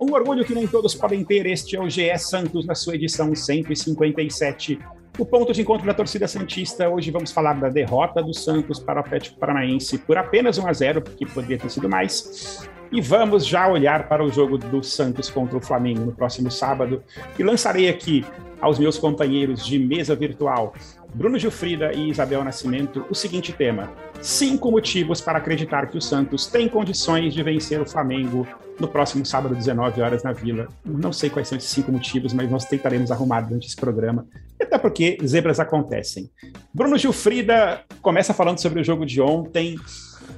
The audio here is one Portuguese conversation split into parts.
Um orgulho que nem todos podem ter, este é o GE Santos na sua edição 157. O ponto de encontro da torcida Santista. Hoje vamos falar da derrota do Santos para o Atlético Paranaense por apenas 1 a 0, porque poderia ter sido mais. E vamos já olhar para o jogo do Santos contra o Flamengo no próximo sábado. E lançarei aqui aos meus companheiros de mesa virtual, Bruno Gilfrida e Isabel Nascimento, o seguinte tema: cinco motivos para acreditar que o Santos tem condições de vencer o Flamengo no próximo sábado, 19 horas, na Vila. Não sei quais são esses cinco motivos, mas nós tentaremos arrumar durante esse programa, até porque zebras acontecem. Bruno Gilfrida começa falando sobre o jogo de ontem.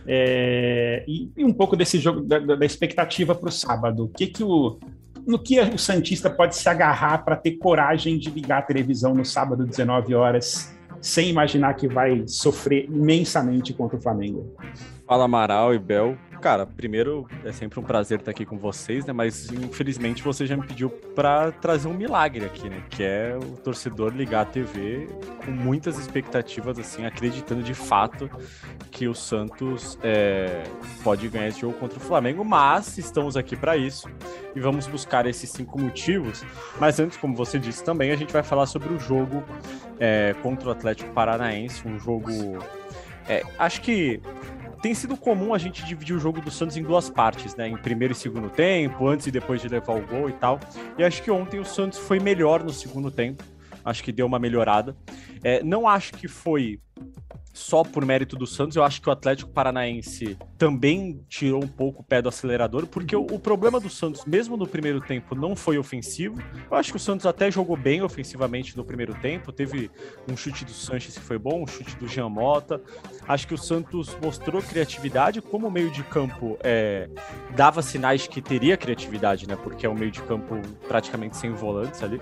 É, e, e, um pouco desse jogo, da, da expectativa para o sábado. O que, que o, no que o Santista pode se agarrar para ter coragem de ligar a televisão no sábado, 19 horas, sem imaginar que vai sofrer imensamente contra o Flamengo? Fala Amaral e Bel. Cara, primeiro é sempre um prazer estar aqui com vocês, né? Mas infelizmente você já me pediu para trazer um milagre aqui, né? Que é o torcedor ligar a TV com muitas expectativas, assim, acreditando de fato que o Santos é, pode ganhar esse jogo contra o Flamengo. Mas estamos aqui para isso e vamos buscar esses cinco motivos. Mas antes, como você disse também, a gente vai falar sobre o jogo é, contra o Atlético Paranaense, um jogo. É, acho que tem sido comum a gente dividir o jogo do Santos em duas partes, né? Em primeiro e segundo tempo, antes e depois de levar o gol e tal. E acho que ontem o Santos foi melhor no segundo tempo. Acho que deu uma melhorada. É, não acho que foi só por mérito do Santos, eu acho que o Atlético Paranaense também tirou um pouco o pé do acelerador, porque o, o, problema do Santos, mesmo no primeiro tempo, não foi ofensivo. Eu acho que o Santos até jogou bem ofensivamente no primeiro tempo. Teve um chute do Sanches que foi bom, um chute do Jean Mota. Acho que o Santos mostrou criatividade, como o meio de campo é, dava sinais que teria criatividade, né? Porque é um meio de campo praticamente sem volantes ali.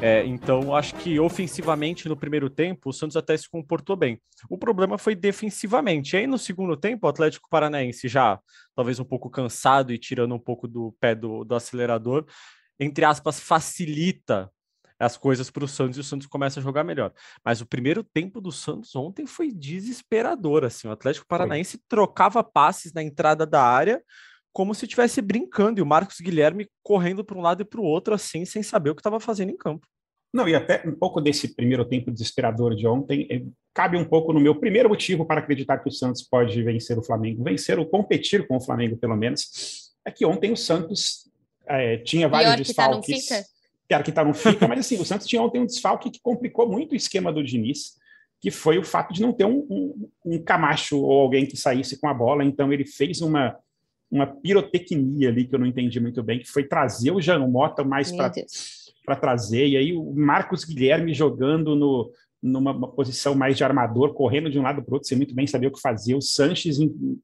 É, então, acho que ofensivamente no primeiro tempo, o Santos até se comportou bem. O problema foi defensivamente. E aí, no segundo tempo, o Atlético Paranaense já talvez um pouco cansado e tirando um pouco do pé do, do acelerador, entre aspas, facilita as coisas para o Santos e o Santos começa a jogar melhor. Mas o primeiro tempo do Santos ontem foi desesperador. Assim, o Atlético Paranaense foi. trocava passes na entrada da área como se estivesse brincando, e o Marcos Guilherme correndo para um lado e para o outro, assim, sem saber o que estava fazendo em campo. Não, e até um pouco desse primeiro tempo desesperador de ontem eh, cabe um pouco no meu primeiro motivo para acreditar que o Santos pode vencer o Flamengo, vencer ou competir com o Flamengo, pelo menos, é que ontem o Santos é, tinha vários Pior desfalques. Que tá. Pior que tá, não fica, mas assim, o Santos tinha ontem um desfalque que complicou muito o esquema do Diniz, que foi o fato de não ter um, um, um Camacho ou alguém que saísse com a bola, então ele fez uma uma pirotecnia ali que eu não entendi muito bem, que foi trazer o Jean Mota mais para trazer, e aí o Marcos Guilherme jogando no, numa posição mais de armador, correndo de um lado para o outro, sem muito bem saber o que fazer, o Sanches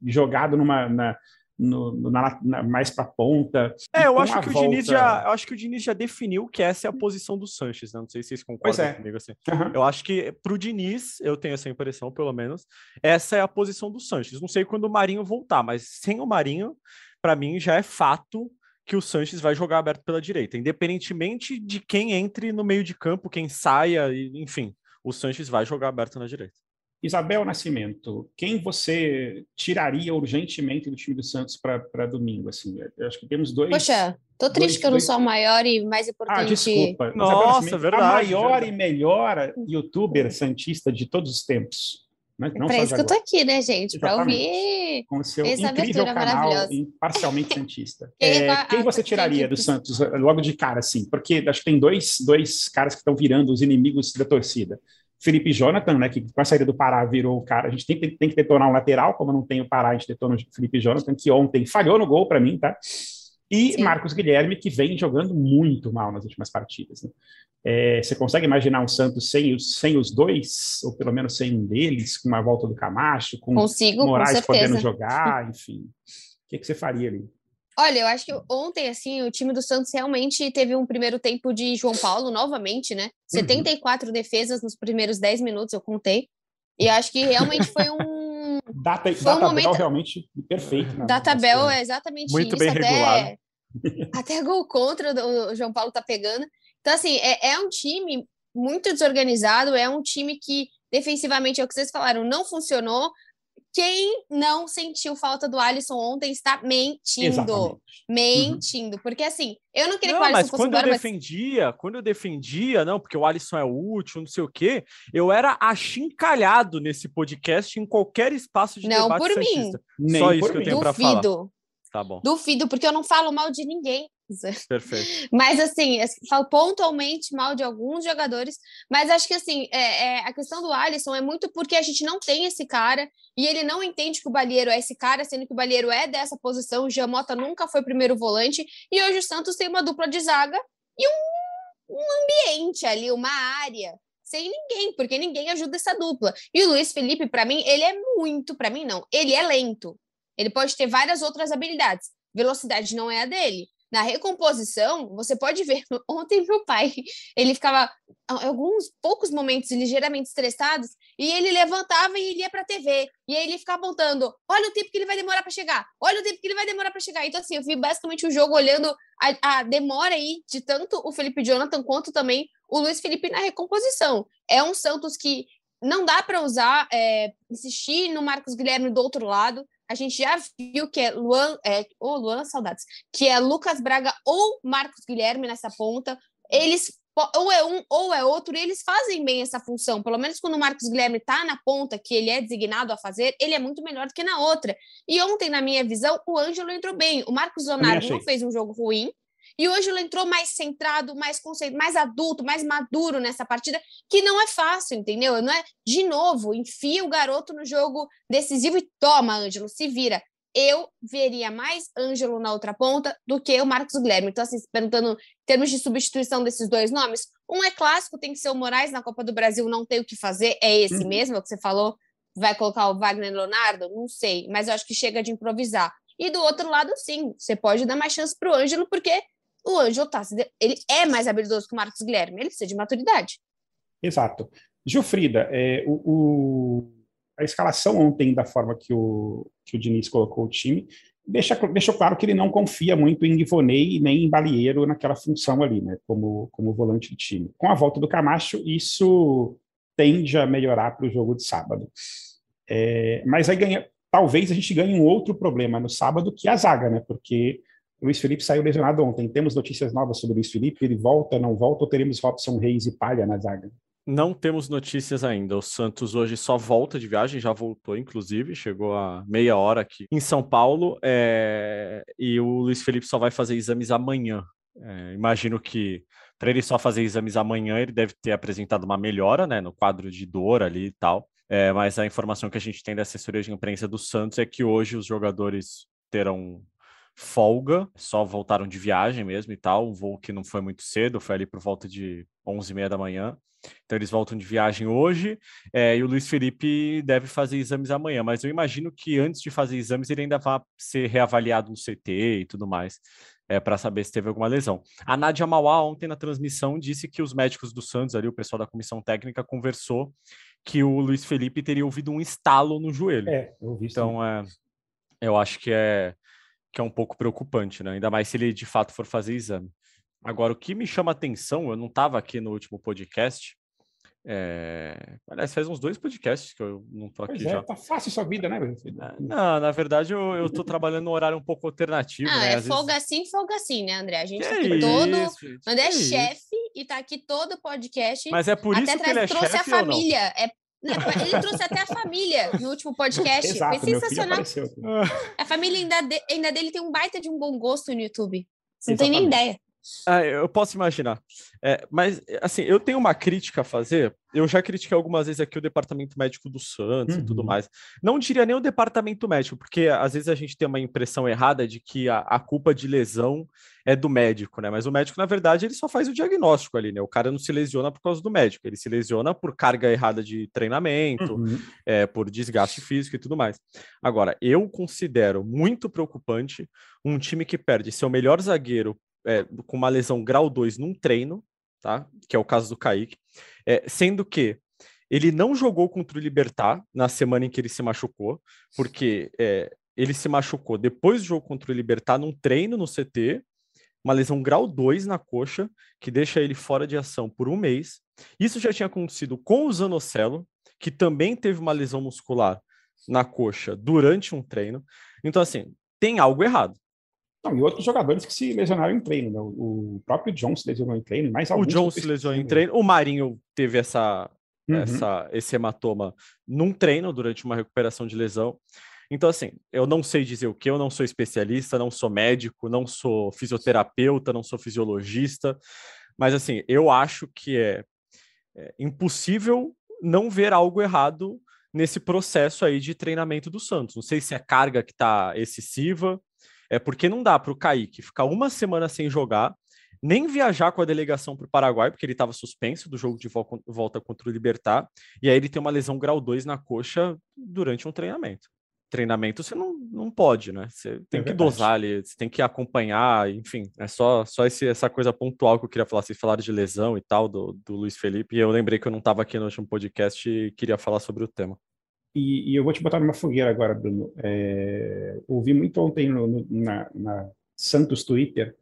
jogado numa, na, no, na, na, mais para ponta. É, eu acho que volta... o Diniz já, eu acho que o Diniz já definiu que essa é a posição do Sanches, né? Não sei se vocês concordam é. comigo assim. Uhum. Eu acho que para o Diniz, eu tenho essa impressão, pelo menos, essa é a posição do Sanches. Não sei quando o Marinho voltar, mas sem o Marinho, para mim já é fato que o Sanches vai jogar aberto pela direita, independentemente de quem entre no meio de campo, quem saia, enfim, o Sanches vai jogar aberto na direita. Isabel Nascimento, quem você tiraria urgentemente do time do Santos para domingo? Assim, eu acho que temos dois. Poxa, tô triste dois, que eu não sou a maior e mais importante. Ah, desculpa. Nossa, verdade. A maior verdade. e melhor youtuber santista de todos os tempos. Né? Não é para isso que eu tô aqui, né, gente? Para ouvir com o seu essa incrível canal imparcialmente santista. quem, é, quem você tiraria do Santos logo de cara, assim? Porque acho que tem dois, dois caras que estão virando os inimigos da torcida. Felipe Jonathan, né, que com a saída do Pará virou o cara. A gente tem, tem, tem que detonar um lateral, como não tem o Pará, a gente detona o Felipe Jonathan, que ontem falhou no gol para mim, tá? E Sim. Marcos Guilherme, que vem jogando muito mal nas últimas partidas. Né? É, você consegue imaginar um Santos sem os, sem os dois, ou pelo menos sem um deles, com uma volta do Camacho, com Consigo, Moraes com podendo jogar, enfim. O que, que você faria ali? Olha, eu acho que ontem, assim, o time do Santos realmente teve um primeiro tempo de João Paulo, novamente, né? 74 uhum. defesas nos primeiros 10 minutos, eu contei. E acho que realmente foi um. Data, foi um momento... realmente perfeito. Né? Databel é exatamente Muito isso. Bem até, regulado. até gol contra o João Paulo tá pegando. Então, assim, é, é um time muito desorganizado, é um time que defensivamente é o que vocês falaram, não funcionou. Quem não sentiu falta do Alisson ontem está mentindo. Exatamente. Uhum. Mentindo. Uhum. Porque assim, eu não queria não, que o Alisson mas fosse quando embora, eu defendia, mas... quando eu defendia, não, porque o Alisson é útil, não sei o quê, eu era achincalhado nesse podcast em qualquer espaço de não debate por santista. mim. Só isso que eu tenho para falar. Tá bom. Duvido, porque eu não falo mal de ninguém. Perfeito. Mas assim, falo pontualmente mal de alguns jogadores, mas acho que assim, é, é, a questão do Alisson é muito porque a gente não tem esse cara e ele não entende que o Balheiro é esse cara, sendo que o Balheiro é dessa posição, o Giamota nunca foi primeiro volante, e hoje o Santos tem uma dupla de zaga e um, um ambiente ali, uma área sem ninguém, porque ninguém ajuda essa dupla. E o Luiz Felipe, para mim, ele é muito, para mim não, ele é lento. Ele pode ter várias outras habilidades. Velocidade não é a dele. Na recomposição, você pode ver, ontem meu pai, ele ficava alguns poucos momentos ligeiramente estressados e ele levantava e ele ia para a TV. E aí ele ficava apontando: olha o tempo que ele vai demorar para chegar, olha o tempo que ele vai demorar para chegar. Então, assim, eu vi basicamente o jogo olhando a, a, demora aí de tanto o Felipe Jonathan quanto também o Luiz Felipe na recomposição. É um Santos que não dá para usar, é, insistir no Marcos Guilherme do outro lado a gente já viu que é Luan, é, oh, Luan, saudades, que é Lucas Braga ou Marcos Guilherme nessa ponta. Eles ou é um ou é outro, e eles fazem bem essa função. Pelo menos quando o Marcos Guilherme está na ponta, que ele é designado a fazer, ele é muito melhor do que na outra. E ontem, na minha visão, o Ângelo entrou bem. O Marcos Leonardo não fez um jogo ruim, e hoje ele entrou mais centrado, mais conceito, mais adulto, mais maduro nessa partida, que não é fácil, entendeu? Não é de novo, enfia o garoto no jogo decisivo e toma, Ângelo, se vira. Eu veria mais Ângelo na outra ponta do que o Marcos Guilherme. Então, assim, perguntando em termos de substituição desses dois nomes, um é clássico, tem que ser o Moraes na Copa do Brasil, não tem o que fazer, é esse uhum. mesmo, é o que você falou. Vai colocar o Wagner Leonardo? Não sei, mas eu acho que chega de improvisar. E do outro lado, sim, você pode dar mais chance para o Ângelo, porque o Ângelo tá, ele é mais habilidoso que o Marcos Guilherme, ele precisa de maturidade. Exato. Gilfrida, é, o, o, a escalação ontem, da forma que o, que o Diniz colocou o time, deixa, deixou claro que ele não confia muito em Ivonei nem em Balieiro naquela função ali, né, como, como volante do time. Com a volta do Camacho, isso tende a melhorar para o jogo de sábado. É, mas aí ganha, talvez a gente ganhe um outro problema no sábado, que é a zaga, né, porque Luiz Felipe saiu lesionado ontem. Temos notícias novas sobre o Luiz Felipe? Ele volta, não volta? Ou teremos Robson Reis e Palha na zaga? Não temos notícias ainda. O Santos hoje só volta de viagem, já voltou, inclusive, chegou a meia hora aqui em São Paulo. É... E o Luiz Felipe só vai fazer exames amanhã. É... Imagino que para ele só fazer exames amanhã, ele deve ter apresentado uma melhora né, no quadro de dor ali e tal. É, mas a informação que a gente tem da assessoria de imprensa do Santos é que hoje os jogadores terão folga, só voltaram de viagem mesmo e tal, um voo que não foi muito cedo, foi ali por volta de 11 e meia da manhã. Então eles voltam de viagem hoje é, e o Luiz Felipe deve fazer exames amanhã, mas eu imagino que antes de fazer exames ele ainda vai ser reavaliado no CT e tudo mais. É, para saber se teve alguma lesão. A Nádia Mauá, ontem na transmissão, disse que os médicos do Santos, ali, o pessoal da comissão técnica, conversou que o Luiz Felipe teria ouvido um estalo no joelho. É, eu ouvi Então, é, eu acho que é que é um pouco preocupante, né? Ainda mais se ele de fato for fazer exame. Agora, o que me chama atenção, eu não estava aqui no último podcast. É... Aliás, faz uns dois podcasts que eu não tô aqui pois é, já. Tá fácil sua vida, né? Não, na verdade, eu, eu tô trabalhando no horário um pouco alternativo. Ah, né? é Às folga vezes... sim, folga sim, né, André? A gente que tá aqui todo. Isso, André é chefe e tá aqui todo o podcast. Mas é por isso Até que ele é trouxe a família. É ele trouxe até a família no último podcast. Exato, Foi sensacional. A família ainda, de, ainda dele tem um baita de um bom gosto no YouTube. Você não tem nem ideia. Ah, eu posso imaginar. É, mas, assim, eu tenho uma crítica a fazer. Eu já critiquei algumas vezes aqui o departamento médico do Santos uhum. e tudo uhum. mais. Não diria nem o departamento médico, porque às vezes a gente tem uma impressão errada de que a, a, culpa de lesão é do médico, né? Mas o médico, na verdade, ele só faz o diagnóstico ali, né? O cara não se lesiona por causa do médico, ele se lesiona por carga errada de treinamento, uhum. é, por desgaste físico e tudo mais. Agora, eu considero muito preocupante um time que perde seu melhor zagueiro é, com uma lesão grau 2 num treino, tá? Que é o caso do Kaique. É, sendo que ele não jogou contra o Libertar na semana em que ele se machucou, porque é, ele se machucou depois do jogo contra o Libertar num treino no CT, uma lesão grau 2 na coxa, que deixa ele fora de ação por um mês. Isso já tinha acontecido com o Zanocelo, que também teve uma lesão muscular na coxa durante um treino. Então, assim, tem algo errado. Não, e outros jogadores que se lesionaram em treino. Né? O próprio John se lesionou em treino, mais O John se lesionou em treino. O Marinho teve essa, uhum. essa, esse hematoma num treino durante uma recuperação de lesão. Então, assim, eu não sei dizer o que, eu não sou especialista, não sou médico, não sou fisioterapeuta, não sou fisiologista, mas, assim, eu acho que é, é impossível não ver algo errado nesse processo aí de treinamento do Santos. Não sei se é carga que está excessiva, é porque não dá para o Kaique ficar uma semana sem jogar, nem viajar com a delegação para o Paraguai, porque ele estava suspenso do jogo de volta contra o Libertar, e aí ele tem uma lesão grau 2 na coxa durante um treinamento. Treinamento você não, não pode, né? Você tem é que dosar ali, você tem que acompanhar, enfim, é só, só esse, essa coisa pontual que eu queria falar. Vocês falaram de lesão e tal, do, do Luiz Felipe, e eu lembrei que eu não estava aqui no último podcast e queria falar sobre o tema. E, e, eu vou te botar numa fogueira agora, Bruno. É, ouvi muito ontem no, no, na, na, Santos Twitter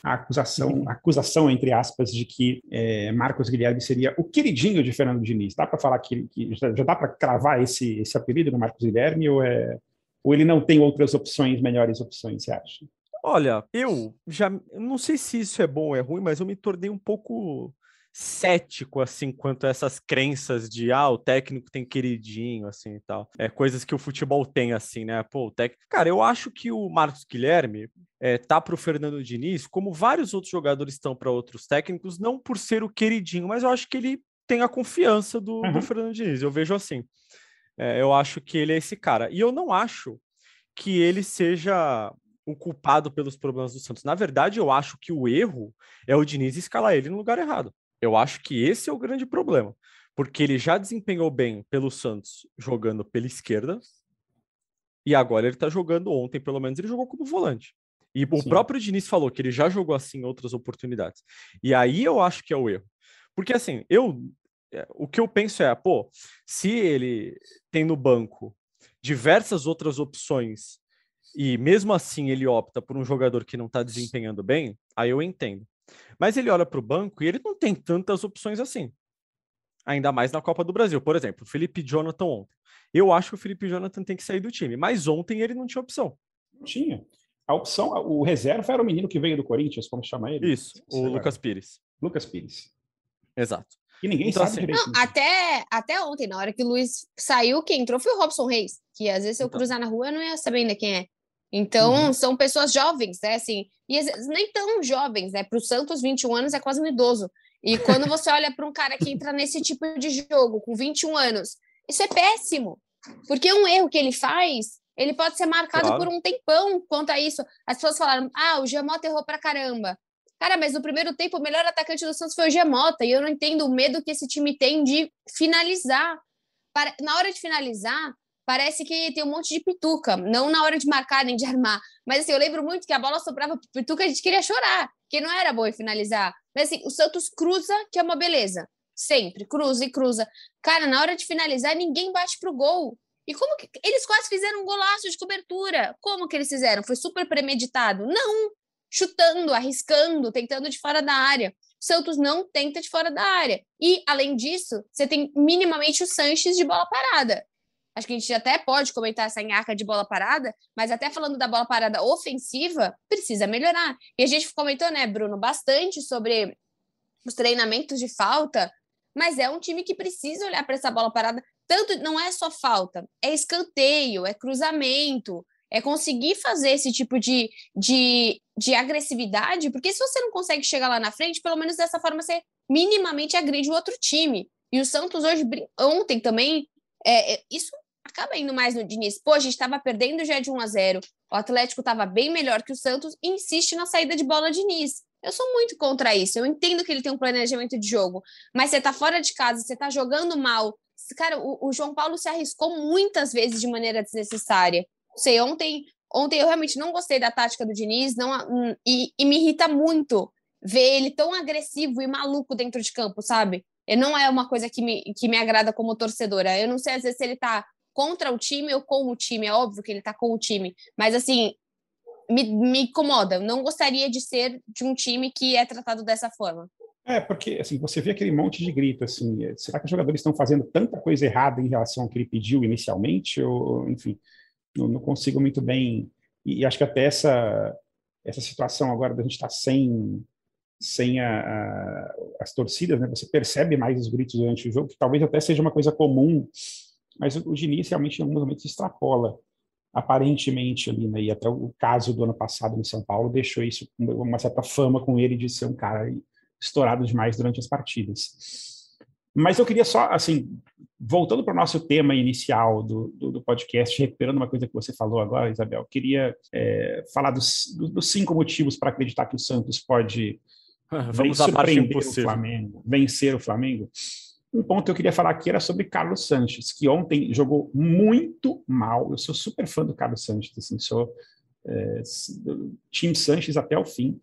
a acusação, a acusação, entre aspas, de que é, Marcos Guilherme seria o queridinho de Fernando Diniz. Dá para falar que, que, já, já dá para cravar esse, esse apelido no Marcos Guilherme ou, é, ou ele não tem outras opções, melhores opções, você acha? Olha, eu já não sei se isso é bom ou é ruim, mas eu me tornei um pouco cético, assim, quanto a essas crenças de, ah, o técnico tem queridinho, assim, e tal. É, coisas que o futebol tem, assim, né? Pô, o técnico... Cara, eu acho que o Marcos Guilherme é, tá pro Fernando Diniz, como vários outros jogadores estão para outros técnicos, não por ser o queridinho, mas eu acho que ele tem a confiança do, uhum. do Fernando Diniz, eu vejo assim. É, eu acho que ele é esse cara. E eu não acho que ele seja o culpado pelos problemas do Santos. Na verdade, eu acho que o erro é o Diniz escalar ele no lugar errado. Eu acho que esse é o grande problema, porque ele já desempenhou bem pelo Santos jogando pela esquerda, e agora ele está jogando ontem, pelo menos ele jogou como volante. E Sim. o próprio Diniz falou que ele já jogou assim em outras oportunidades. E aí eu acho que é o erro. Porque assim, eu é, o que eu penso é, pô, se ele tem no banco diversas outras opções e mesmo assim ele opta por um jogador que não está desempenhando bem, aí eu entendo. Mas ele olha para o banco e ele não tem tantas opções assim. Ainda mais na Copa do Brasil. Por exemplo, Felipe Jonathan ontem. Eu acho que o Felipe Jonathan tem que sair do time, mas ontem ele não tinha opção. Não tinha. A opção, o reserva era o menino que veio do Corinthians, como chama ele? Isso, o Lucas Pires. Lucas Pires. Exato. E ninguém então, sabe assim, direito. Não, até, até ontem, na hora que o Luiz saiu, quem entrou foi o Robson Reis, que às vezes se eu então. cruzar na rua eu não ia saber ainda quem é. Então, uhum. são pessoas jovens, né? Assim, e nem tão jovens, né? Para o Santos, 21 anos é quase um idoso. E quando você olha para um cara que entra nesse tipo de jogo com 21 anos, isso é péssimo. Porque um erro que ele faz, ele pode ser marcado claro. por um tempão quanto a isso. As pessoas falaram: ah, o Giamota errou pra caramba. Cara, mas no primeiro tempo, o melhor atacante do Santos foi o Giamota. E eu não entendo o medo que esse time tem de finalizar. Na hora de finalizar, parece que tem um monte de pituca, não na hora de marcar nem de armar. Mas assim, eu lembro muito que a bola sobrava pituca, a gente queria chorar, que não era bom finalizar. Mas assim, o Santos cruza, que é uma beleza. Sempre, cruza e cruza. Cara, na hora de finalizar, ninguém bate pro gol. E como que eles quase fizeram um golaço de cobertura? Como que eles fizeram? Foi super premeditado? Não, chutando, arriscando, tentando de fora da área. O Santos não tenta de fora da área. E, além disso, você tem minimamente o Sanches de bola parada acho que a gente até pode comentar essa enhaca de bola parada, mas até falando da bola parada ofensiva, precisa melhorar. E a gente comentou, né, Bruno, bastante sobre os treinamentos de falta, mas é um time que precisa olhar para essa bola parada. Tanto não é só falta, é escanteio, é cruzamento, é conseguir fazer esse tipo de, de, de agressividade, porque se você não consegue chegar lá na frente, pelo menos dessa forma você minimamente agride o outro time. E o Santos hoje, ontem também, é, é, isso acaba indo mais no Diniz. Pô, a gente estava perdendo já de 1 a 0 o Atlético estava bem melhor que o Santos e insiste na saída de bola de Diniz. Eu sou muito contra isso. Eu entendo que ele tem um planejamento de jogo, mas você tá fora de casa, você tá jogando mal. Cara, o, o João Paulo se arriscou muitas vezes de maneira desnecessária. Sei, ontem, ontem eu realmente não gostei da tática do Diniz, não, hum, e, e me irrita muito ver ele tão agressivo e maluco dentro de campo, sabe? E não é uma coisa que me, que me agrada como torcedora. Eu não sei, às vezes, se ele tá contra o time ou com o time. É óbvio que ele tá com o time, mas assim, me, me incomoda. Não gostaria de ser de um time que é tratado dessa forma. É, porque assim, você vê aquele monte de grito, assim, é, será que os jogadores estão fazendo tanta coisa errada em relação ao que ele pediu inicialmente? Ou, enfim, não, não consigo muito bem. E, e, acho que até essa, essa situação agora da gente estar tá sem, sem a, a, as torcidas, né? Você percebe mais os gritos durante o jogo, que talvez até seja uma coisa comum, mas o, Diniz realmente em alguns momentos extrapola aparentemente ali, né? E até o caso do ano passado em São Paulo deixou isso uma certa fama com ele de ser um cara estourado demais durante as partidas. Mas eu queria só, assim, voltando para o nosso tema inicial do, do, do, podcast, recuperando uma coisa que você falou agora, Isabel, queria é, falar dos, dos, cinco motivos para acreditar que o Santos pode Vamos impossível. o Flamengo, vencer o Flamengo. Um ponto que eu queria falar aqui era sobre Carlos Sanches, que ontem jogou muito mal. Eu sou super fã do Carlos Sanches, assim, sou é, time Sanches até o fim.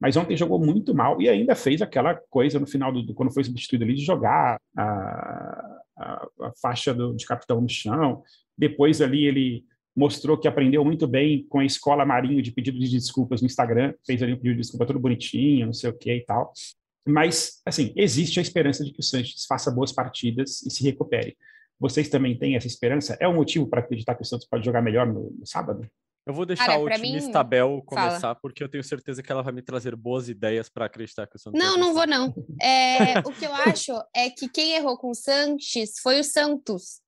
Mas ontem jogou muito mal e ainda fez aquela coisa no final do, quando foi substituído ali de jogar a, a, a faixa do, de capitão no chão. Depois ali ele mostrou que aprendeu muito bem com a escola Marinho de pedido de desculpas no Instagram, fez ali um pedido de desculpa todo bonitinho, não sei o que e tal. Mas, assim, existe a esperança de que o Santos faça boas partidas e se recupere. Vocês também têm essa esperança? É um motivo para acreditar que o Santos pode jogar melhor no, no sábado? Eu vou deixar Cara, o otimista mim... Bel começar, Fala. porque eu tenho certeza que ela vai me trazer boas ideias para acreditar que o Santos. Não, não vou, não. É, o que eu acho é que quem errou com o Sanches foi o Santos.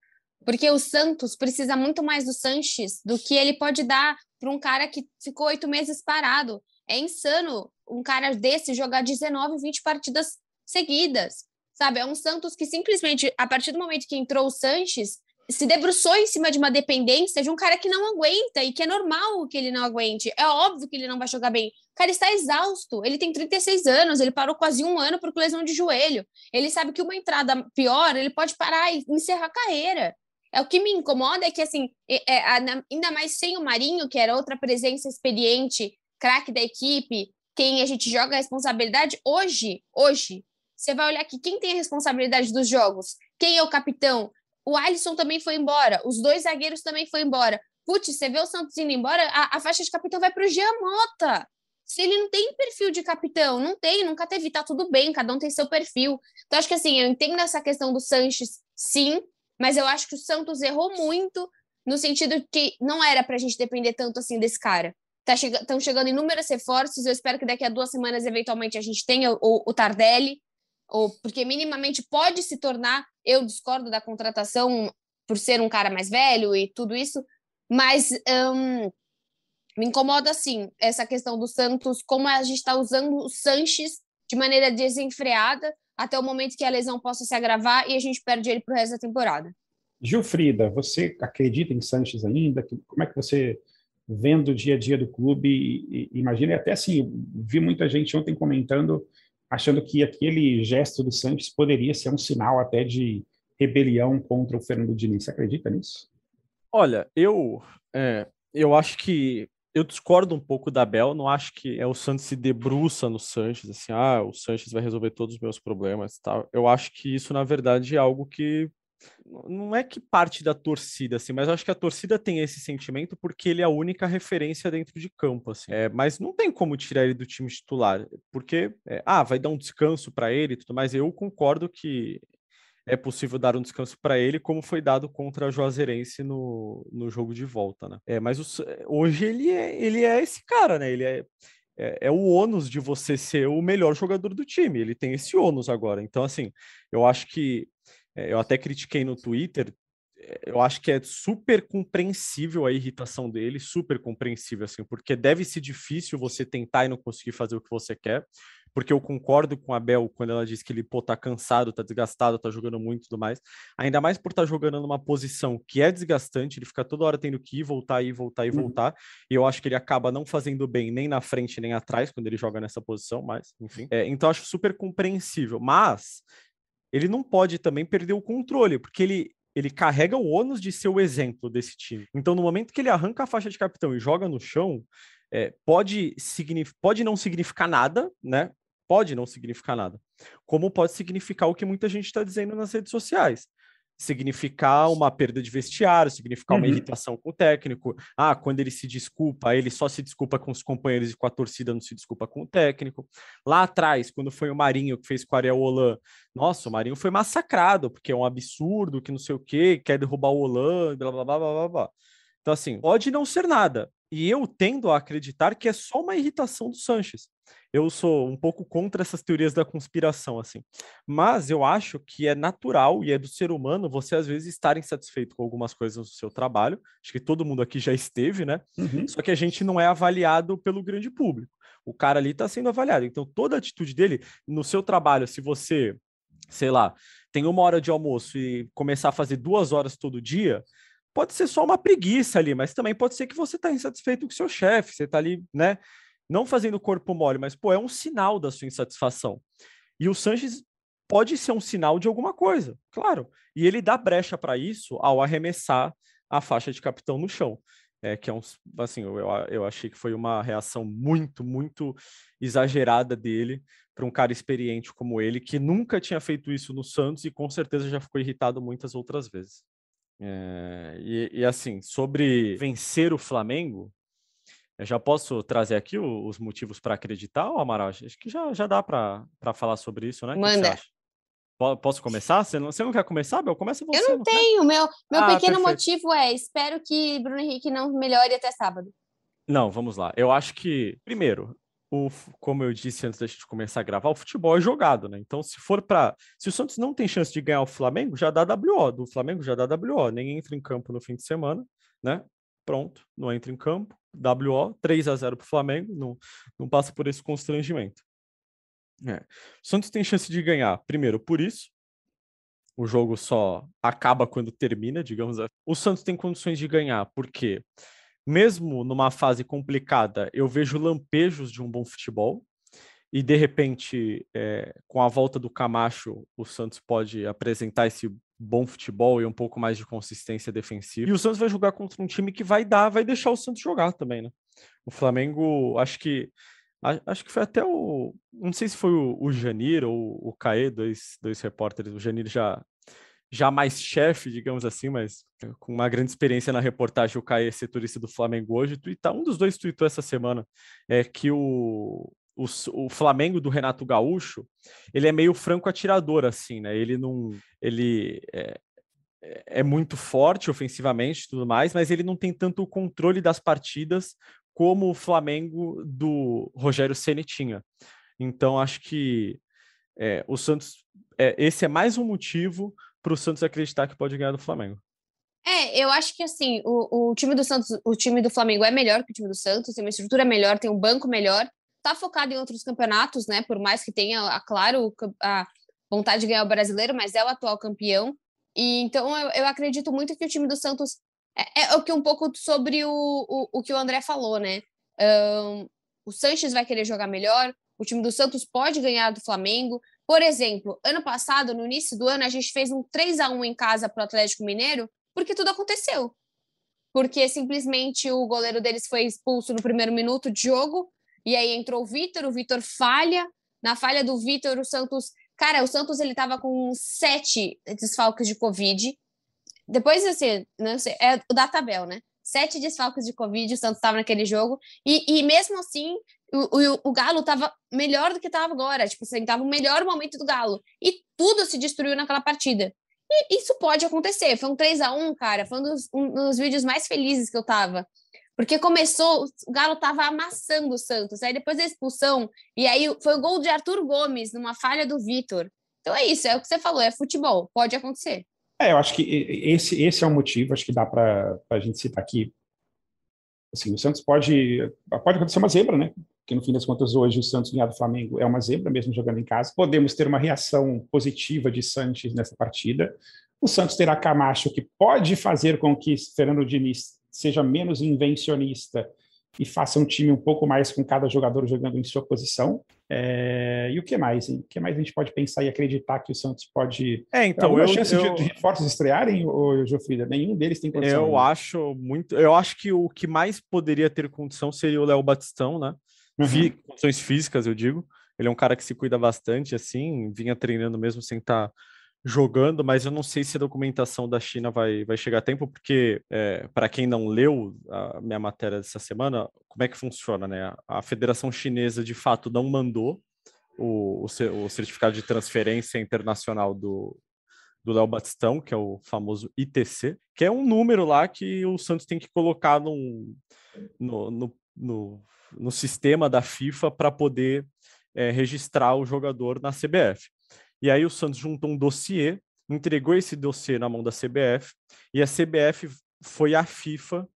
Porque o Santos precisa muito mais do Sanches do que ele pode dar para um cara que ficou oito meses parado. É insano um cara desse jogar 19, 20 partidas seguidas, sabe? É um Santos que simplesmente, a partir do momento que entrou o Sanches, se debruçou em cima de uma dependência de um cara que não aguenta e que é normal que ele não aguente. É óbvio que ele não vai jogar bem. O cara está exausto. Ele tem 36 anos, ele parou quase um ano por lesão de joelho. Ele sabe que uma entrada pior, ele pode parar e encerrar a carreira. É o que me incomoda é que assim, é, é, ainda mais sem o Marinho, que era outra presença experiente, craque da equipe, quem a gente joga a responsabilidade hoje, hoje, você vai olhar aqui quem tem a responsabilidade dos jogos, quem é o capitão. O Alisson também foi embora, os dois zagueiros também foram embora. Putz, você vê o Santos indo embora, a, a faixa de capitão vai para o Giamota. Se ele não tem perfil de capitão, não tem, nunca teve, tá tudo bem, cada um tem seu perfil. Então, acho que assim, eu entendo essa questão do Sanches, sim, mas eu acho que o Santos errou muito no sentido que não era para a gente depender tanto assim desse cara. Estão tá che chegando inúmeros reforços. Eu espero que daqui a duas semanas, eventualmente, a gente tenha o, o Tardelli, ou, porque minimamente pode se tornar. Eu discordo da contratação por ser um cara mais velho e tudo isso, mas um, me incomoda assim essa questão do Santos, como a gente está usando o Sanches de maneira desenfreada até o momento que a lesão possa se agravar e a gente perde ele para o resto da temporada. Gilfrida, você acredita em Sanches ainda? Como é que você vendo o dia a dia do clube, e, e, imagina, até assim, vi muita gente ontem comentando, achando que aquele gesto do Santos poderia ser um sinal até de rebelião contra o Fernando Diniz. Você acredita nisso? Olha, eu, é, eu acho que eu discordo um pouco da Bel, não acho que é o Santos se debruça no Sanches, assim, ah, o Sanches vai resolver todos os meus problemas, tal. Eu acho que isso, na verdade, é algo que não é que parte da torcida, assim, mas eu acho que a torcida tem esse sentimento porque ele é a única referência dentro de campo, assim. É, mas não tem como tirar ele do time titular, porque, é, ah, vai dar um descanso para ele e tudo mais. Eu concordo que é possível dar um descanso para ele, como foi dado contra a Juazeirense no, no jogo de volta, né? É, mas hoje ele é, ele é esse cara, né? Ele é, é, é, o ônus de você ser o melhor jogador do time. Ele tem esse ônus agora. Então, assim, eu acho que eu até critiquei no Twitter, é, eu acho que é super compreensível a irritação dele, super compreensível, assim, porque deve ser difícil você tentar e não conseguir fazer o que você quer, porque eu concordo com a Bel quando ela diz que ele, pô, tá cansado, tá desgastado, tá jogando muito e tudo mais, ainda mais por estar tá jogando numa posição que é desgastante, ele fica toda hora tendo que ir, voltar, ir, voltar e uhum. voltar, e eu acho que ele acaba não fazendo bem nem na frente nem atrás quando ele joga nessa posição, mas, enfim, é, então acho super compreensível, mas ele não pode também perder o controle, porque ele, ele carrega o ônus de ser o exemplo desse time. Então, no momento que ele arranca a faixa de capitão e joga no chão, é, pode, pode não significar nada, né? Pode não significar nada. Como pode significar o que muita gente está dizendo nas redes sociais. Significar uma perda de vestiário, significar uma uhum. irritação com o técnico. Ah, quando ele se desculpa, ele só se desculpa com os companheiros e com a torcida, não se desculpa com o técnico. Lá atrás, quando foi o Marinho que fez com o Ariel Holan, nossa, o Marinho foi massacrado, porque é um absurdo, que não sei o quê, quer derrubar o Holan, blá, blá, blá, blá, blá, blá. Então, assim, pode não ser nada. E eu tendo a acreditar que é só uma irritação do Sanches eu sou um pouco contra essas teorias da conspiração, assim. Mas eu acho que é natural e é do ser humano você, às vezes, estar insatisfeito com algumas coisas no seu trabalho. Acho que todo mundo aqui já esteve, né? Uhum. Só que a gente não é avaliado pelo grande público. O cara ali está sendo avaliado. Então, toda atitude dele no seu trabalho, se você, sei lá, tem uma hora de almoço e começar a fazer duas horas todo dia, pode ser só uma preguiça ali, mas também pode ser que você está insatisfeito com o seu chefe, você está ali, né? não fazendo corpo mole, mas pô, é um sinal da sua insatisfação. E o Sanches pode ser um sinal de alguma coisa, claro. E ele dá brecha para isso ao arremessar a faixa de capitão no chão. É, que é um, assim, eu, eu achei que foi uma reação muito, muito exagerada dele para um cara experiente como ele, que nunca tinha feito isso no Santos e com certeza já ficou irritado muitas outras vezes. É, e, e, assim, sobre vencer o Flamengo, eu já posso trazer aqui os motivos para acreditar, ou Amaral? Acho que já, já dá para falar sobre isso, né? Manda. Posso começar? Você não, você não quer começar, Bel? Começa você. Eu não, não tenho. Meu, meu ah, pequeno perfeito. motivo é: espero que Bruno Henrique não melhore até sábado. Não, vamos lá. Eu acho que, primeiro, o, como eu disse antes da gente começar a gravar, o futebol é jogado, né? Então, se for para. Se o Santos não tem chance de ganhar o Flamengo, já dá WO. Do Flamengo já dá WO. Nem entra em campo no fim de semana, né? Pronto, não entra em campo. WO, 3 a 0 para o Flamengo, não, não passa por esse constrangimento. É. O Santos tem chance de ganhar, primeiro, por isso. O jogo só acaba quando termina, digamos assim. O Santos tem condições de ganhar, porque, mesmo numa fase complicada, eu vejo lampejos de um bom futebol. E, de repente, é, com a volta do Camacho, o Santos pode apresentar esse bom futebol e um pouco mais de consistência defensiva. E o Santos vai jogar contra um time que vai dar, vai deixar o Santos jogar também, né? O Flamengo, acho que acho que foi até o, não sei se foi o, o Janir ou o Caê, dois, dois repórteres, o Janir já já mais chefe, digamos assim, mas com uma grande experiência na reportagem, o Caê setorista do Flamengo hoje, tuita, um dos dois tweetou essa semana, é que o, o, o, Flamengo do Renato Gaúcho, ele é meio franco atirador, assim, né? Ele não. Ele é, é muito forte ofensivamente tudo mais, mas ele não tem tanto o controle das partidas como o Flamengo do Rogério Ceni tinha. Então, acho que é, o Santos. É, esse é mais um motivo para o Santos acreditar que pode ganhar do Flamengo. É, eu acho que assim, o, o time do Santos, o time do Flamengo é melhor que o time do Santos, tem uma estrutura melhor, tem um banco melhor, tá focado em outros campeonatos, né? Por mais que tenha, a, claro, a vontade de ganhar o brasileiro, mas é o atual campeão. E então eu, eu acredito muito que o time do Santos é, é o que um pouco sobre o, o, o, que o André falou, né? Um, o Sanches vai querer jogar melhor, o time do Santos pode ganhar do Flamengo. Por exemplo, ano passado, no início do ano, a gente fez um 3 a 1 em casa para o Atlético Mineiro, porque tudo aconteceu. Porque simplesmente o goleiro deles foi expulso no primeiro minuto de jogo, e aí entrou o Vitor, o Vitor falha. Na falha do Vitor, o Santos. Cara, o Santos ele tava com sete desfalques de Covid. Depois, assim, não sei, é o da tabela, né? Sete desfalques de Covid, o Santos estava naquele jogo. E, e mesmo assim, o, o, Galo estava melhor do que estava agora. Tipo assim, tava o melhor momento do Galo. E tudo se destruiu naquela partida. E isso pode acontecer. Foi um 3 a 1 cara. Foi um dos, um dos vídeos mais felizes que eu tava. Porque começou, o Galo estava amassando o Santos, aí depois da expulsão, e aí foi o gol de Arthur Gomes, numa falha do Vitor. Então é isso, é o que você falou, é futebol, pode acontecer. É, eu acho que esse, esse é o motivo, acho que dá para a gente citar aqui. Assim, o Santos pode, pode acontecer uma zebra, né? Que no fim das contas, hoje o Santos ganhar do Flamengo é uma zebra, mesmo jogando em casa. Podemos ter uma reação positiva de Santos nessa partida. O Santos terá Camacho, que pode fazer com que Fernando Diniz seja menos invencionista e faça um time um pouco mais com cada jogador jogando em sua posição. É... E o que mais? Hein? O que mais a gente pode pensar e acreditar que o Santos pode. É, então. a chance eu... de, de reforços estrearem, ou Jofrida? Nenhum deles tem condição. Eu acho muito. Eu acho que o que mais poderia ter condição seria o Léo Batistão, né? Uhum. Condições físicas, eu digo. Ele é um cara que se cuida bastante, assim, vinha treinando mesmo sem estar jogando, mas eu não sei se a documentação da China vai, vai chegar a tempo, porque, é, para quem não leu a minha matéria dessa semana, como é que funciona, né? A Federação Chinesa, de fato, não mandou o, o, certificado de transferência internacional do, do Léo Batistão, que é o famoso ITC, que é um número lá que o Santos tem que colocar num, no, no, no, no sistema da FIFA para poder é, registrar o jogador na CBF. E aí o Santos juntou um dossiê, entregou esse dossiê na mão da CBF, e a CBF foi à FIFA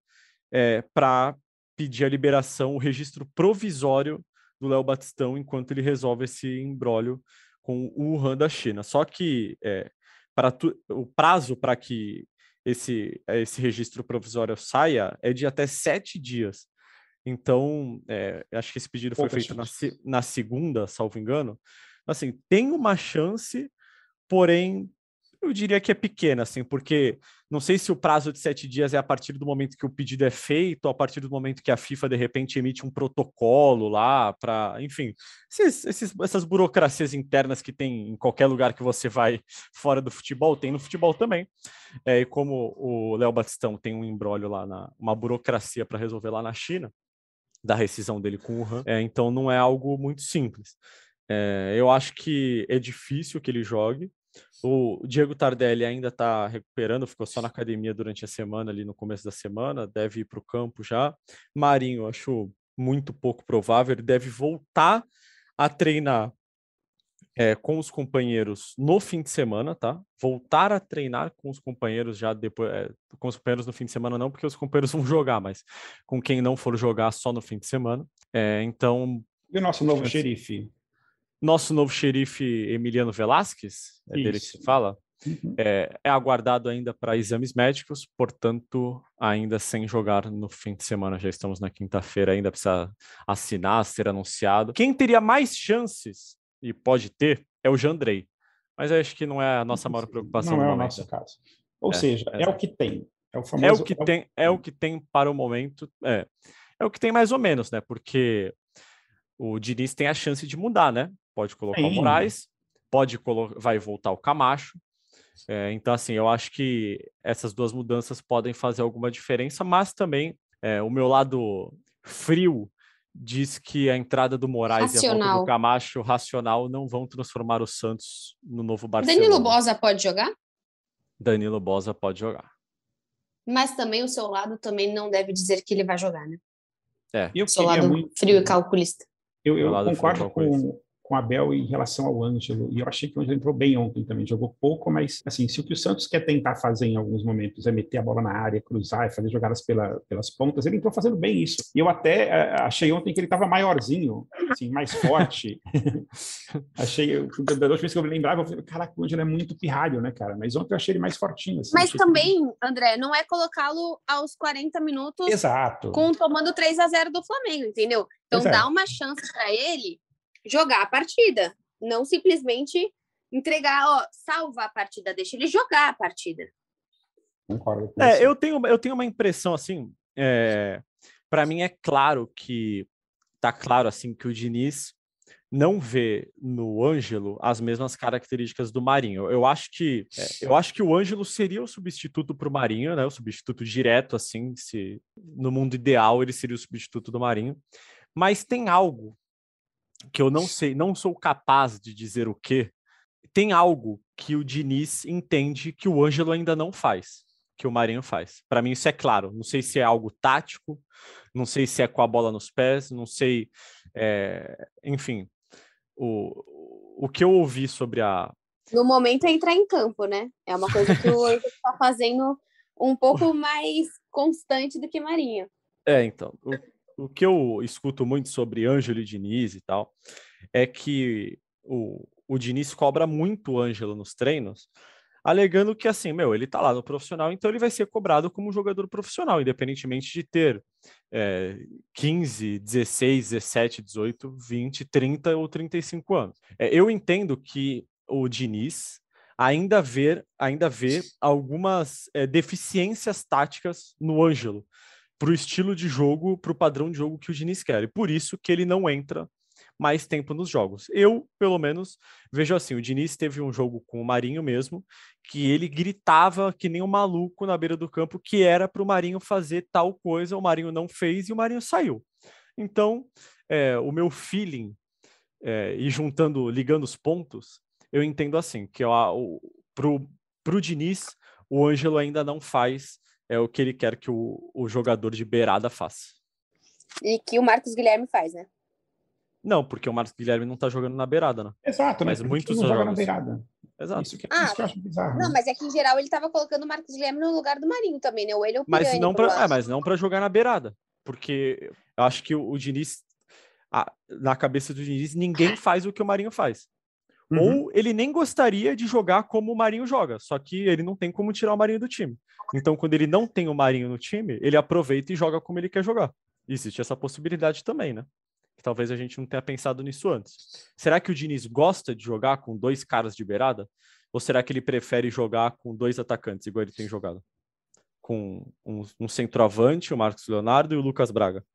é, para pedir a liberação, o registro provisório do Léo Batistão enquanto ele resolve esse embrólio com o Wuhan da China. Só que é, para o prazo para que esse, esse registro provisório saia é de até sete dias. Então, é, acho que esse pedido foi feito na, na segunda, salvo engano assim, tem uma chance, porém, eu diria que é pequena, assim, porque não sei se o prazo de sete dias é a partir do momento que o pedido é feito, ou a partir do momento que a FIFA, de repente, emite um protocolo lá para, enfim, esses, esses, essas burocracias internas que tem em qualquer lugar que você vai fora do futebol, tem no futebol também. É, e como o Léo Batistão tem um embrólio lá, na, uma burocracia para resolver lá na China, da rescisão dele com o Han, é, então não é algo muito simples. É, eu acho que é difícil que ele jogue. O Diego Tardelli ainda está recuperando, ficou só na academia durante a semana, ali no começo da semana, deve ir para o campo já. Marinho, acho muito pouco provável, ele deve voltar a treinar é, com os companheiros no fim de semana, tá? Voltar a treinar com os companheiros já depois, é, com os companheiros no fim de semana não, porque os companheiros vão jogar, mas com quem não for jogar só no fim de semana. É, então. E o nosso novo xerife? nosso novo xerife Emiliano Velasquez, é Isso. dele que se fala, uhum. é, é, aguardado ainda para exames médicos, portanto, ainda sem jogar no fim de semana. Já estamos na quinta-feira, ainda precisa assinar, ser anunciado. Quem teria mais chances, e pode ter, é o Jandrei. Mas acho que não é a nossa maior preocupação. Não é o nosso caso. Ou é, seja, é, é o que tem. É o, famoso, é o que é tem, é o que tem para o momento. É, é o que tem mais ou menos, né? Porque o Diniz tem a chance de mudar, né? pode colocar Sim. o Moraes, pode vai voltar o Camacho. É, então, assim, eu acho que essas duas mudanças podem fazer alguma diferença, mas também é, o meu lado frio diz que a entrada do Moraes racional. e a volta do Camacho racional não vão transformar o Santos no novo Barcelona. Danilo Bosa pode jogar? Danilo Bosa pode jogar. Mas também o seu lado também não deve dizer que ele vai jogar, né? É. o seu lado muito... frio e calculista. Eu, eu concordo com, com a Abel em relação ao Ângelo. E eu achei que o Ângelo entrou bem ontem também. Jogou pouco, mas, assim, se o que o Santos quer tentar fazer em alguns momentos é meter a bola na área, cruzar fazer jogadas pela, pelas pontas, ele entrou fazendo bem isso. E eu até uh, achei ontem que ele estava maiorzinho, assim, mais forte. achei, da última vez que eu me lembrava, eu falei, caraca, o Ângelo é muito pirralho, né, cara? Mas ontem eu achei ele mais fortinho. Assim, mas também, que... André, não é colocá-lo aos 40 minutos Exato. com tomando 3 a 0 do Flamengo, entendeu? Então Exato. dá uma chance para ele jogar a partida, não simplesmente entregar, ó, salva a partida, deixa ele jogar a partida. Concordo. É, eu tenho, eu tenho uma impressão assim, é, para mim é claro que tá claro assim que o Diniz não vê no Ângelo as mesmas características do Marinho. Eu acho que é, eu acho que o Ângelo seria o substituto para o Marinho, né? O substituto direto, assim, se no mundo ideal ele seria o substituto do Marinho. Mas tem algo que eu não sei, não sou capaz de dizer o que, tem algo que o Diniz entende que o Ângelo ainda não faz, que o Marinho faz. Para mim isso é claro. Não sei se é algo tático, não sei se é com a bola nos pés, não sei, é... enfim, o, o que eu ouvi sobre a no momento é entrar em campo, né? É uma coisa que o Ângelo está fazendo um pouco mais constante do que Marinho. É, então. O, o que eu escuto muito sobre Ângelo e Diniz e tal, é que o, o Diniz cobra muito o Ângelo nos treinos, alegando que assim, meu, ele tá lá no profissional, então ele vai ser cobrado como jogador profissional, independentemente de ter é, 15, 16, 17, 18, 20, 30 ou 35 anos. É, eu entendo que o Diniz ainda vê, ainda vê algumas é, deficiências táticas no Ângelo, para o estilo de jogo, para o padrão de jogo que o Diniz quer. E por isso que ele não entra mais tempo nos jogos. Eu, pelo menos, vejo assim: o Diniz teve um jogo com o Marinho mesmo, que ele gritava que nem um maluco na beira do campo que era para o Marinho fazer tal coisa, o Marinho não fez e o Marinho saiu. Então, é, o meu feeling, é, e juntando, ligando os pontos, eu entendo assim, que ó, o, Diniz, o Ângelo ainda não faz é o que ele quer que o, o jogador de beirada faça. E que o Marcos Guilherme faz, né? Não, porque o Marcos Guilherme não tá jogando na beirada, né? Exato, mas né? muitos não jogam na beirada. Exato. Isso que, ah, isso que eu acho bizarro. Não, né? mas é que em geral ele tava colocando o Marcos Guilherme no lugar do Marinho também, né? Ou ele ou o mas não para, é, mas não para jogar na beirada, porque eu acho que o, o Diniz a, na cabeça do Diniz ninguém faz o que o Marinho faz. Uhum. Ou ele nem gostaria de jogar como o Marinho joga, só que ele não tem como tirar o Marinho do time. Então, quando ele não tem o Marinho no time, ele aproveita e joga como ele quer jogar. Existe essa possibilidade também, né? Talvez a gente não tenha pensado nisso antes. Será que o Diniz gosta de jogar com dois caras de beirada? Ou será que ele prefere jogar com dois atacantes, igual ele tem jogado? Com um, um centroavante, o Marcos Leonardo e o Lucas Braga.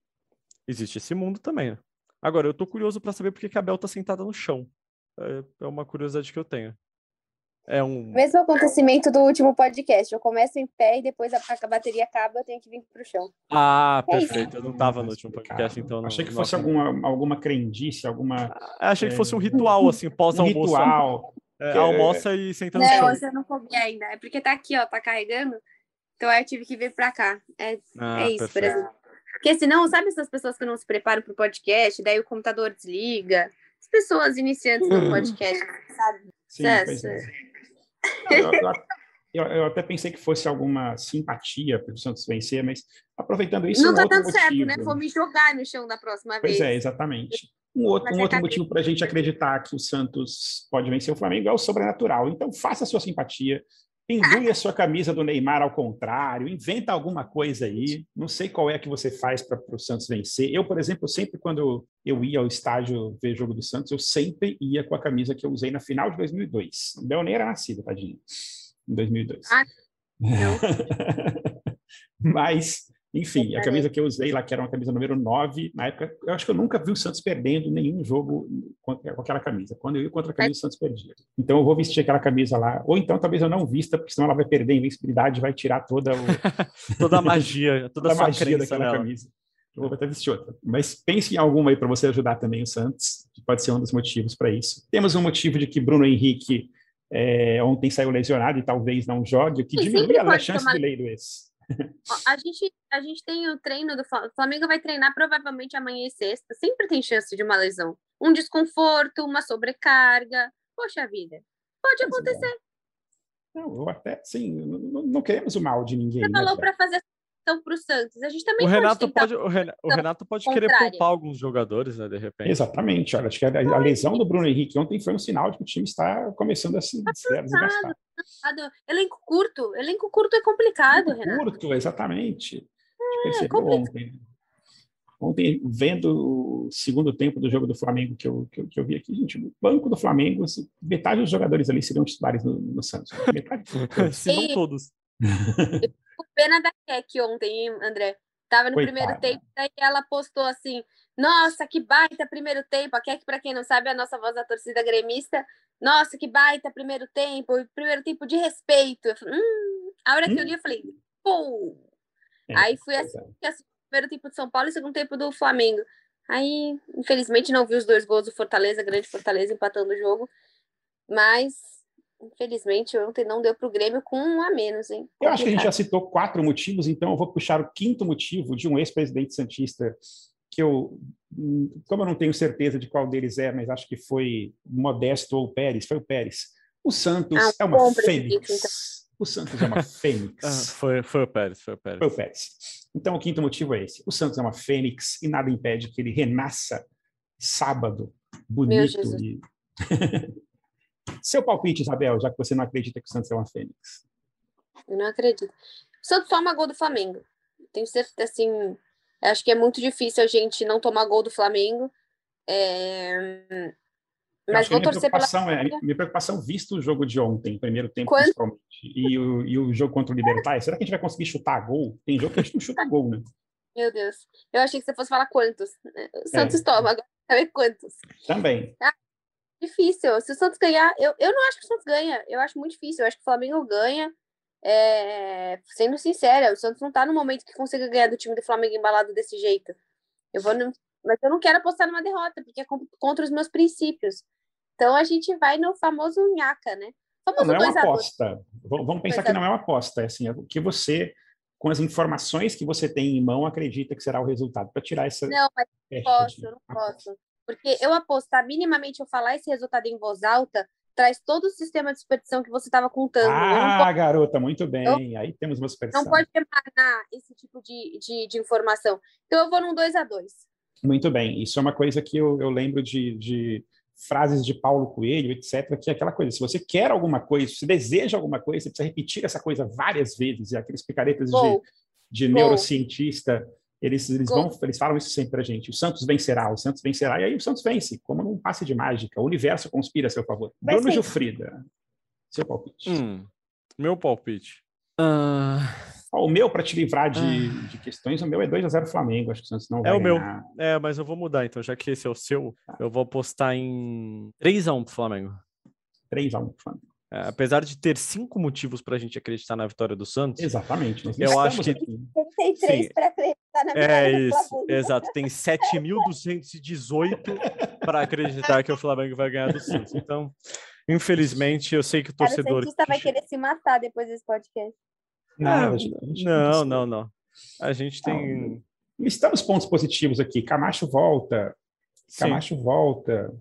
Existe esse mundo também, né? Agora, eu tô curioso para saber por que a Bel tá sentada no chão. É, é uma curiosidade que eu tenho. É um. Mesmo acontecimento do último podcast. Eu começo em pé e depois a, a bateria acaba, eu tenho que vir pro chão. Ah, é perfeito. eu não tava no último podcast, então. Não, achei que fosse alguma, alguma crendice, alguma. Ah, achei que fosse um ritual, assim, pós-almoço. Um ritual. É, almoça e senta no não, chão. Não, você não comi ainda. É porque tá aqui, ó, tá carregando. Então aí eu tive que vir pra cá. É, ah, é isso, perfeito. por exemplo. Porque senão, sabe essas pessoas que não se preparam pro podcast, daí o computador desliga? As pessoas iniciantes do podcast, sabe? Sim, eu, eu, eu, até pensei que fosse alguma simpatia para o Santos vencer, mas aproveitando isso. Não está dando motivo. certo, né? Vou me jogar no chão da próxima pois vez. Pois é, exatamente. Um outro, um outro motivo para a gente acreditar que o Santos pode vencer o Flamengo é o sobrenatural. Então, faça a sua simpatia, pendure a sua camisa do Neymar ao contrário, inventa alguma coisa aí. Não sei qual é que você faz para o Santos vencer. Eu, por exemplo, sempre quando eu ia ao estádio ver jogo do Santos, eu sempre ia com a camisa que eu usei na final de 2002. O Bel nem era nascido, tadinho, em 2002. Ah, não. Mas enfim, a camisa que eu usei lá, que era uma camisa número 9, na época, eu acho que eu nunca vi o Santos perdendo nenhum jogo com aquela camisa. Quando eu ia contra a camisa, o Santos perdia. Então eu vou vestir aquela camisa lá. Ou então talvez eu não vista, porque senão ela vai perder a invencibilidade vai tirar toda, o... toda a magia, toda, toda a magia daquela nela. camisa. Eu vou até vestir outra. Mas pense em alguma aí para você ajudar também o Santos, que pode ser um dos motivos para isso. Temos um motivo de que Bruno Henrique é, ontem saiu lesionado e talvez não jogue, o que diminui a chance tomar... de esse. A gente, a gente tem o treino do Flamengo. O Flamengo vai treinar provavelmente amanhã e sexta. Sempre tem chance de uma lesão. Um desconforto, uma sobrecarga. Poxa vida. Pode acontecer. Não, eu até, sim, não, não queremos o mal de ninguém. Você né, falou para fazer então para o Santos. A gente também o Renato pode, o Renato, o Renato pode querer poupar alguns jogadores, né, de repente. Exatamente. Olha, acho que a, a, lesão do Bruno Henrique ontem foi um sinal de que o time está começando a se, tá se desgastar. Elenco curto. Elenco curto é complicado, Elenco Renato. Curto, exatamente. É, ontem. Ontem, vendo o segundo tempo do jogo do Flamengo que eu, que eu, que eu vi aqui, gente, no banco do Flamengo, assim, metade dos jogadores ali seriam titulares no, no Santos. Metade. Se não todos. pena da Keck ontem, André. Tava no Coitada. primeiro tempo, daí ela postou assim: Nossa, que baita primeiro tempo. A Keck, para quem não sabe, é a nossa voz da torcida gremista. Nossa, que baita primeiro tempo, primeiro tempo de respeito. Eu falei, hum. A hora hum. que eu li, eu falei, pô. É, Aí fui assim, assim, primeiro tempo de São Paulo e segundo tempo do Flamengo. Aí, infelizmente, não vi os dois gols do Fortaleza, grande Fortaleza, empatando o jogo. Mas Infelizmente, ontem não deu para o Grêmio com um a menos, hein? Eu acho que a gente já citou quatro motivos, então eu vou puxar o quinto motivo de um ex-presidente Santista que eu, como eu não tenho certeza de qual deles é, mas acho que foi Modesto ou Pérez, foi o Pérez. O Santos ah, é uma fênix. Então. O Santos é uma fênix. ah, foi, foi o Pérez, foi o Pérez. Foi o Pérez. Então o quinto motivo é esse. O Santos é uma fênix e nada impede que ele renasça sábado, bonito e Seu palpite, Isabel, já que você não acredita que o Santos é uma fênix. Eu não acredito. O Santos toma gol do Flamengo. Tenho certeza, assim, acho que é muito difícil a gente não tomar gol do Flamengo. É... Mas vou torcer pela. É, minha preocupação, visto o jogo de ontem, primeiro tempo, Quando... principalmente, e o, e o jogo contra o Libertar, será que a gente vai conseguir chutar gol? Tem jogo que a gente não chuta gol, né? Meu Deus. Eu achei que você fosse falar quantos. O Santos é. toma. Saber quantos. Também. Ah, difícil. Se o Santos ganhar, eu, eu não acho que o Santos ganha. Eu acho muito difícil. Eu acho que o Flamengo ganha. É, sendo sincera, o Santos não tá no momento que consiga ganhar do time do Flamengo embalado desse jeito. Eu vou no, mas eu não quero apostar numa derrota, porque é contra os meus princípios. Então a gente vai no famoso nhaca, né? Famoso não é uma aposta. Vamos pensar que não é uma aposta. É assim, é o que você, com as informações que você tem em mão, acredita que será o resultado para tirar essa. Não, mas não posso, não posso. Porque eu apostar minimamente, eu falar esse resultado em voz alta, traz todo o sistema de superstição que você estava contando. Ah, posso... garota, muito bem. Eu... Aí temos uma superstição. Não pode emanar esse tipo de, de, de, informação. Então eu vou num 2 a 2 Muito bem. Isso é uma coisa que eu, eu lembro de, de frases de Paulo Coelho, etc., que é aquela coisa, se você quer alguma coisa, se deseja alguma coisa, você precisa repetir essa coisa várias vezes, e aqueles picaretas de, de neurocientista, eles, eles, vão, eles falam isso sempre pra gente, o Santos vencerá, o Santos vencerá, e aí o Santos vence, como num passe de mágica, o universo conspira a seu favor. Vai Bruno Gilfrida, seu palpite. Hum, meu palpite. Uh... O meu, para te livrar de, ah. de, questões, o meu é 2 a 0 Flamengo. Acho que o Santos não é vai o ganhar. meu. É, mas eu vou mudar, então, já que esse é o seu, tá. eu vou apostar em 3 a 1 pro Flamengo. 3 a 1 pro Flamengo. É, apesar de ter cinco motivos para a gente acreditar na vitória do Santos. Exatamente. eu acho que. Tem três para acreditar na vitória. É isso, exato. Tem 7.218 para acreditar que o Flamengo vai ganhar do Santos. Então, infelizmente, eu sei que o torcedor. Cara, o vai querer se matar depois desse podcast. Não, não, não, não. A gente tem. Estamos pontos positivos aqui. Camacho volta. Camacho volta.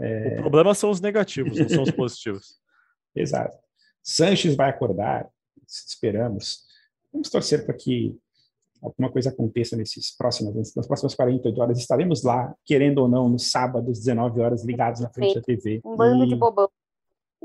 É... O problema são os negativos, não são os positivos. Exato. Sanches vai acordar, esperamos. Vamos torcer para que alguma coisa aconteça nesses próximos, nas próximas 48 horas. Estaremos lá, querendo ou não, no sábado, às 19 horas, ligados na frente da TV. Um bando e... de bobão.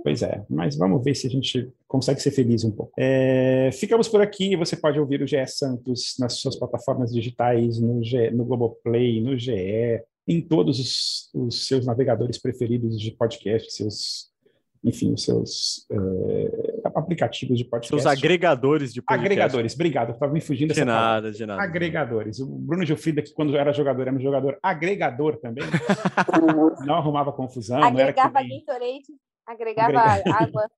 Pois é, mas vamos ver se a gente consegue ser feliz um pouco. É, ficamos por aqui. Você pode ouvir o GE Santos nas suas plataformas digitais, no, G, no Globoplay, no GE, em todos os, os seus navegadores preferidos de podcast, seus enfim, os seus é, aplicativos de podcast. Seus agregadores de podcast. Agregadores, obrigado, estava me fugindo De nada, palavra. de nada. Agregadores. O Bruno Gilfrida, que quando era jogador, era um jogador agregador também. não arrumava confusão. Agregava que... Gatorade, agregava água.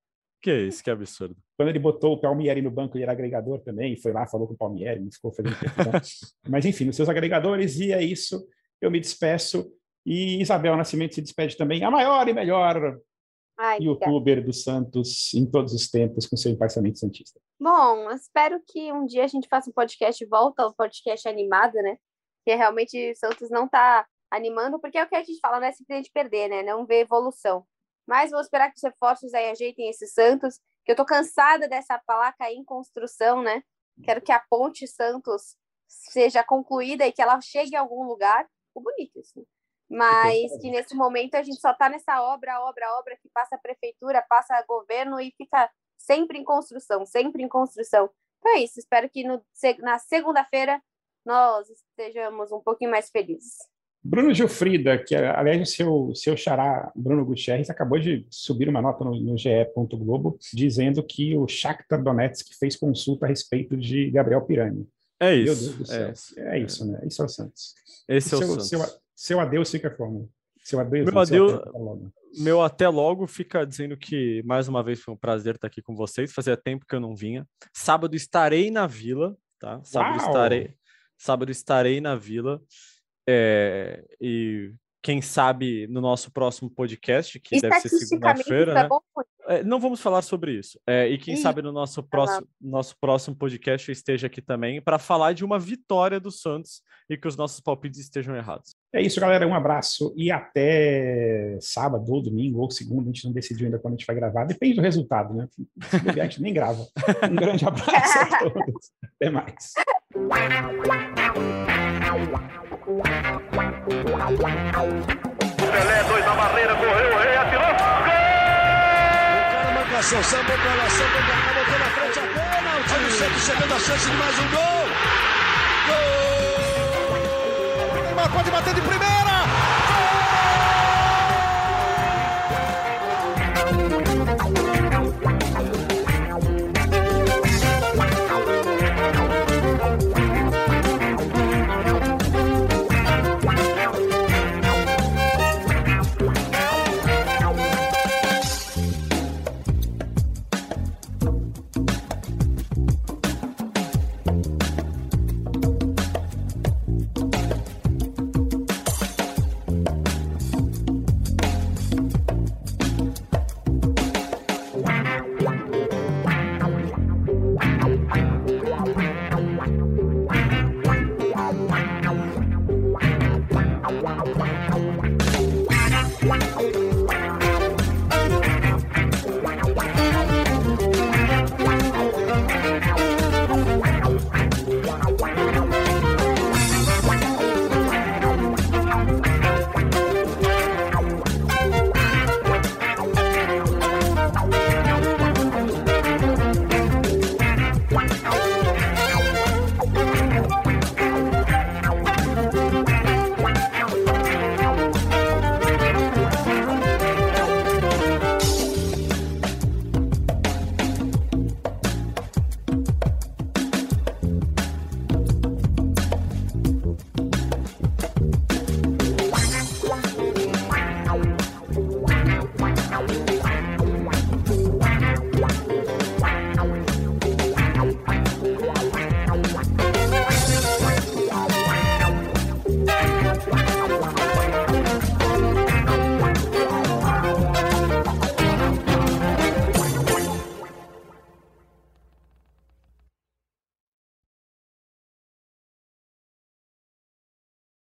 Que isso, que absurdo. Quando ele botou o Palmieri no banco, ele era agregador também, foi lá, falou com o Palmieri, não ficou fazendo Mas enfim, os seus agregadores, e é isso. Eu me despeço. E Isabel Nascimento se despede também, a maior e melhor Ai, youtuber do Santos em todos os tempos com seu emparçamento santista. Bom, espero que um dia a gente faça um podcast volta ao podcast animado, né? Que realmente o Santos não tá animando, porque é o que a gente fala, não é simplesmente perder, né? Não ver evolução. Mas vou esperar que os reforços aí ajeitem esse Santos, que eu tô cansada dessa placa aí em construção, né? Quero que a ponte Santos seja concluída e que ela chegue a algum lugar. Ficou bonito isso. Mas que nesse momento a gente só está nessa obra, obra, obra que passa a prefeitura, passa a governo e fica sempre em construção, sempre em construção. Então é isso. Espero que no, na segunda-feira nós estejamos um pouquinho mais felizes. Bruno Gilfrida, que aliás o seu, seu xará Bruno Gutierrez acabou de subir uma nota no, no GE. Globo dizendo que o Shakhtar Donetsk fez consulta a respeito de Gabriel Pirani. É isso. É, é, isso, né? Isso é o Santos. Esse é o seu, Santos. Seu, seu adeus fica como? Seu adeus, meu, adeus, até logo. meu até logo fica dizendo que mais uma vez foi um prazer estar aqui com vocês. Fazia tempo que eu não vinha. Sábado estarei na vila, tá? Sábado Uau! estarei, sábado estarei na vila. É, e quem sabe no nosso próximo podcast, que deve ser segunda-feira, né? É, não vamos falar sobre isso. É, e quem Ih, sabe no nosso próximo, nosso próximo podcast eu esteja aqui também para falar de uma vitória do Santos e que os nossos palpites estejam errados. É isso, galera. Um abraço e até sábado, ou domingo, ou segunda. A gente não decidiu ainda quando a gente vai gravar. Depende do resultado, né? Se bobear, a gente nem grava. Um grande abraço a todos. Até mais. Pelé, dois na barreira, correu, o rei atirou. Gol! O cara manda a sua samba, bola, samba, bola, botou na frente a O Olha o centro chegando a chance de mais um gol. Gol! O Neymar pode bater de primeira. Gol!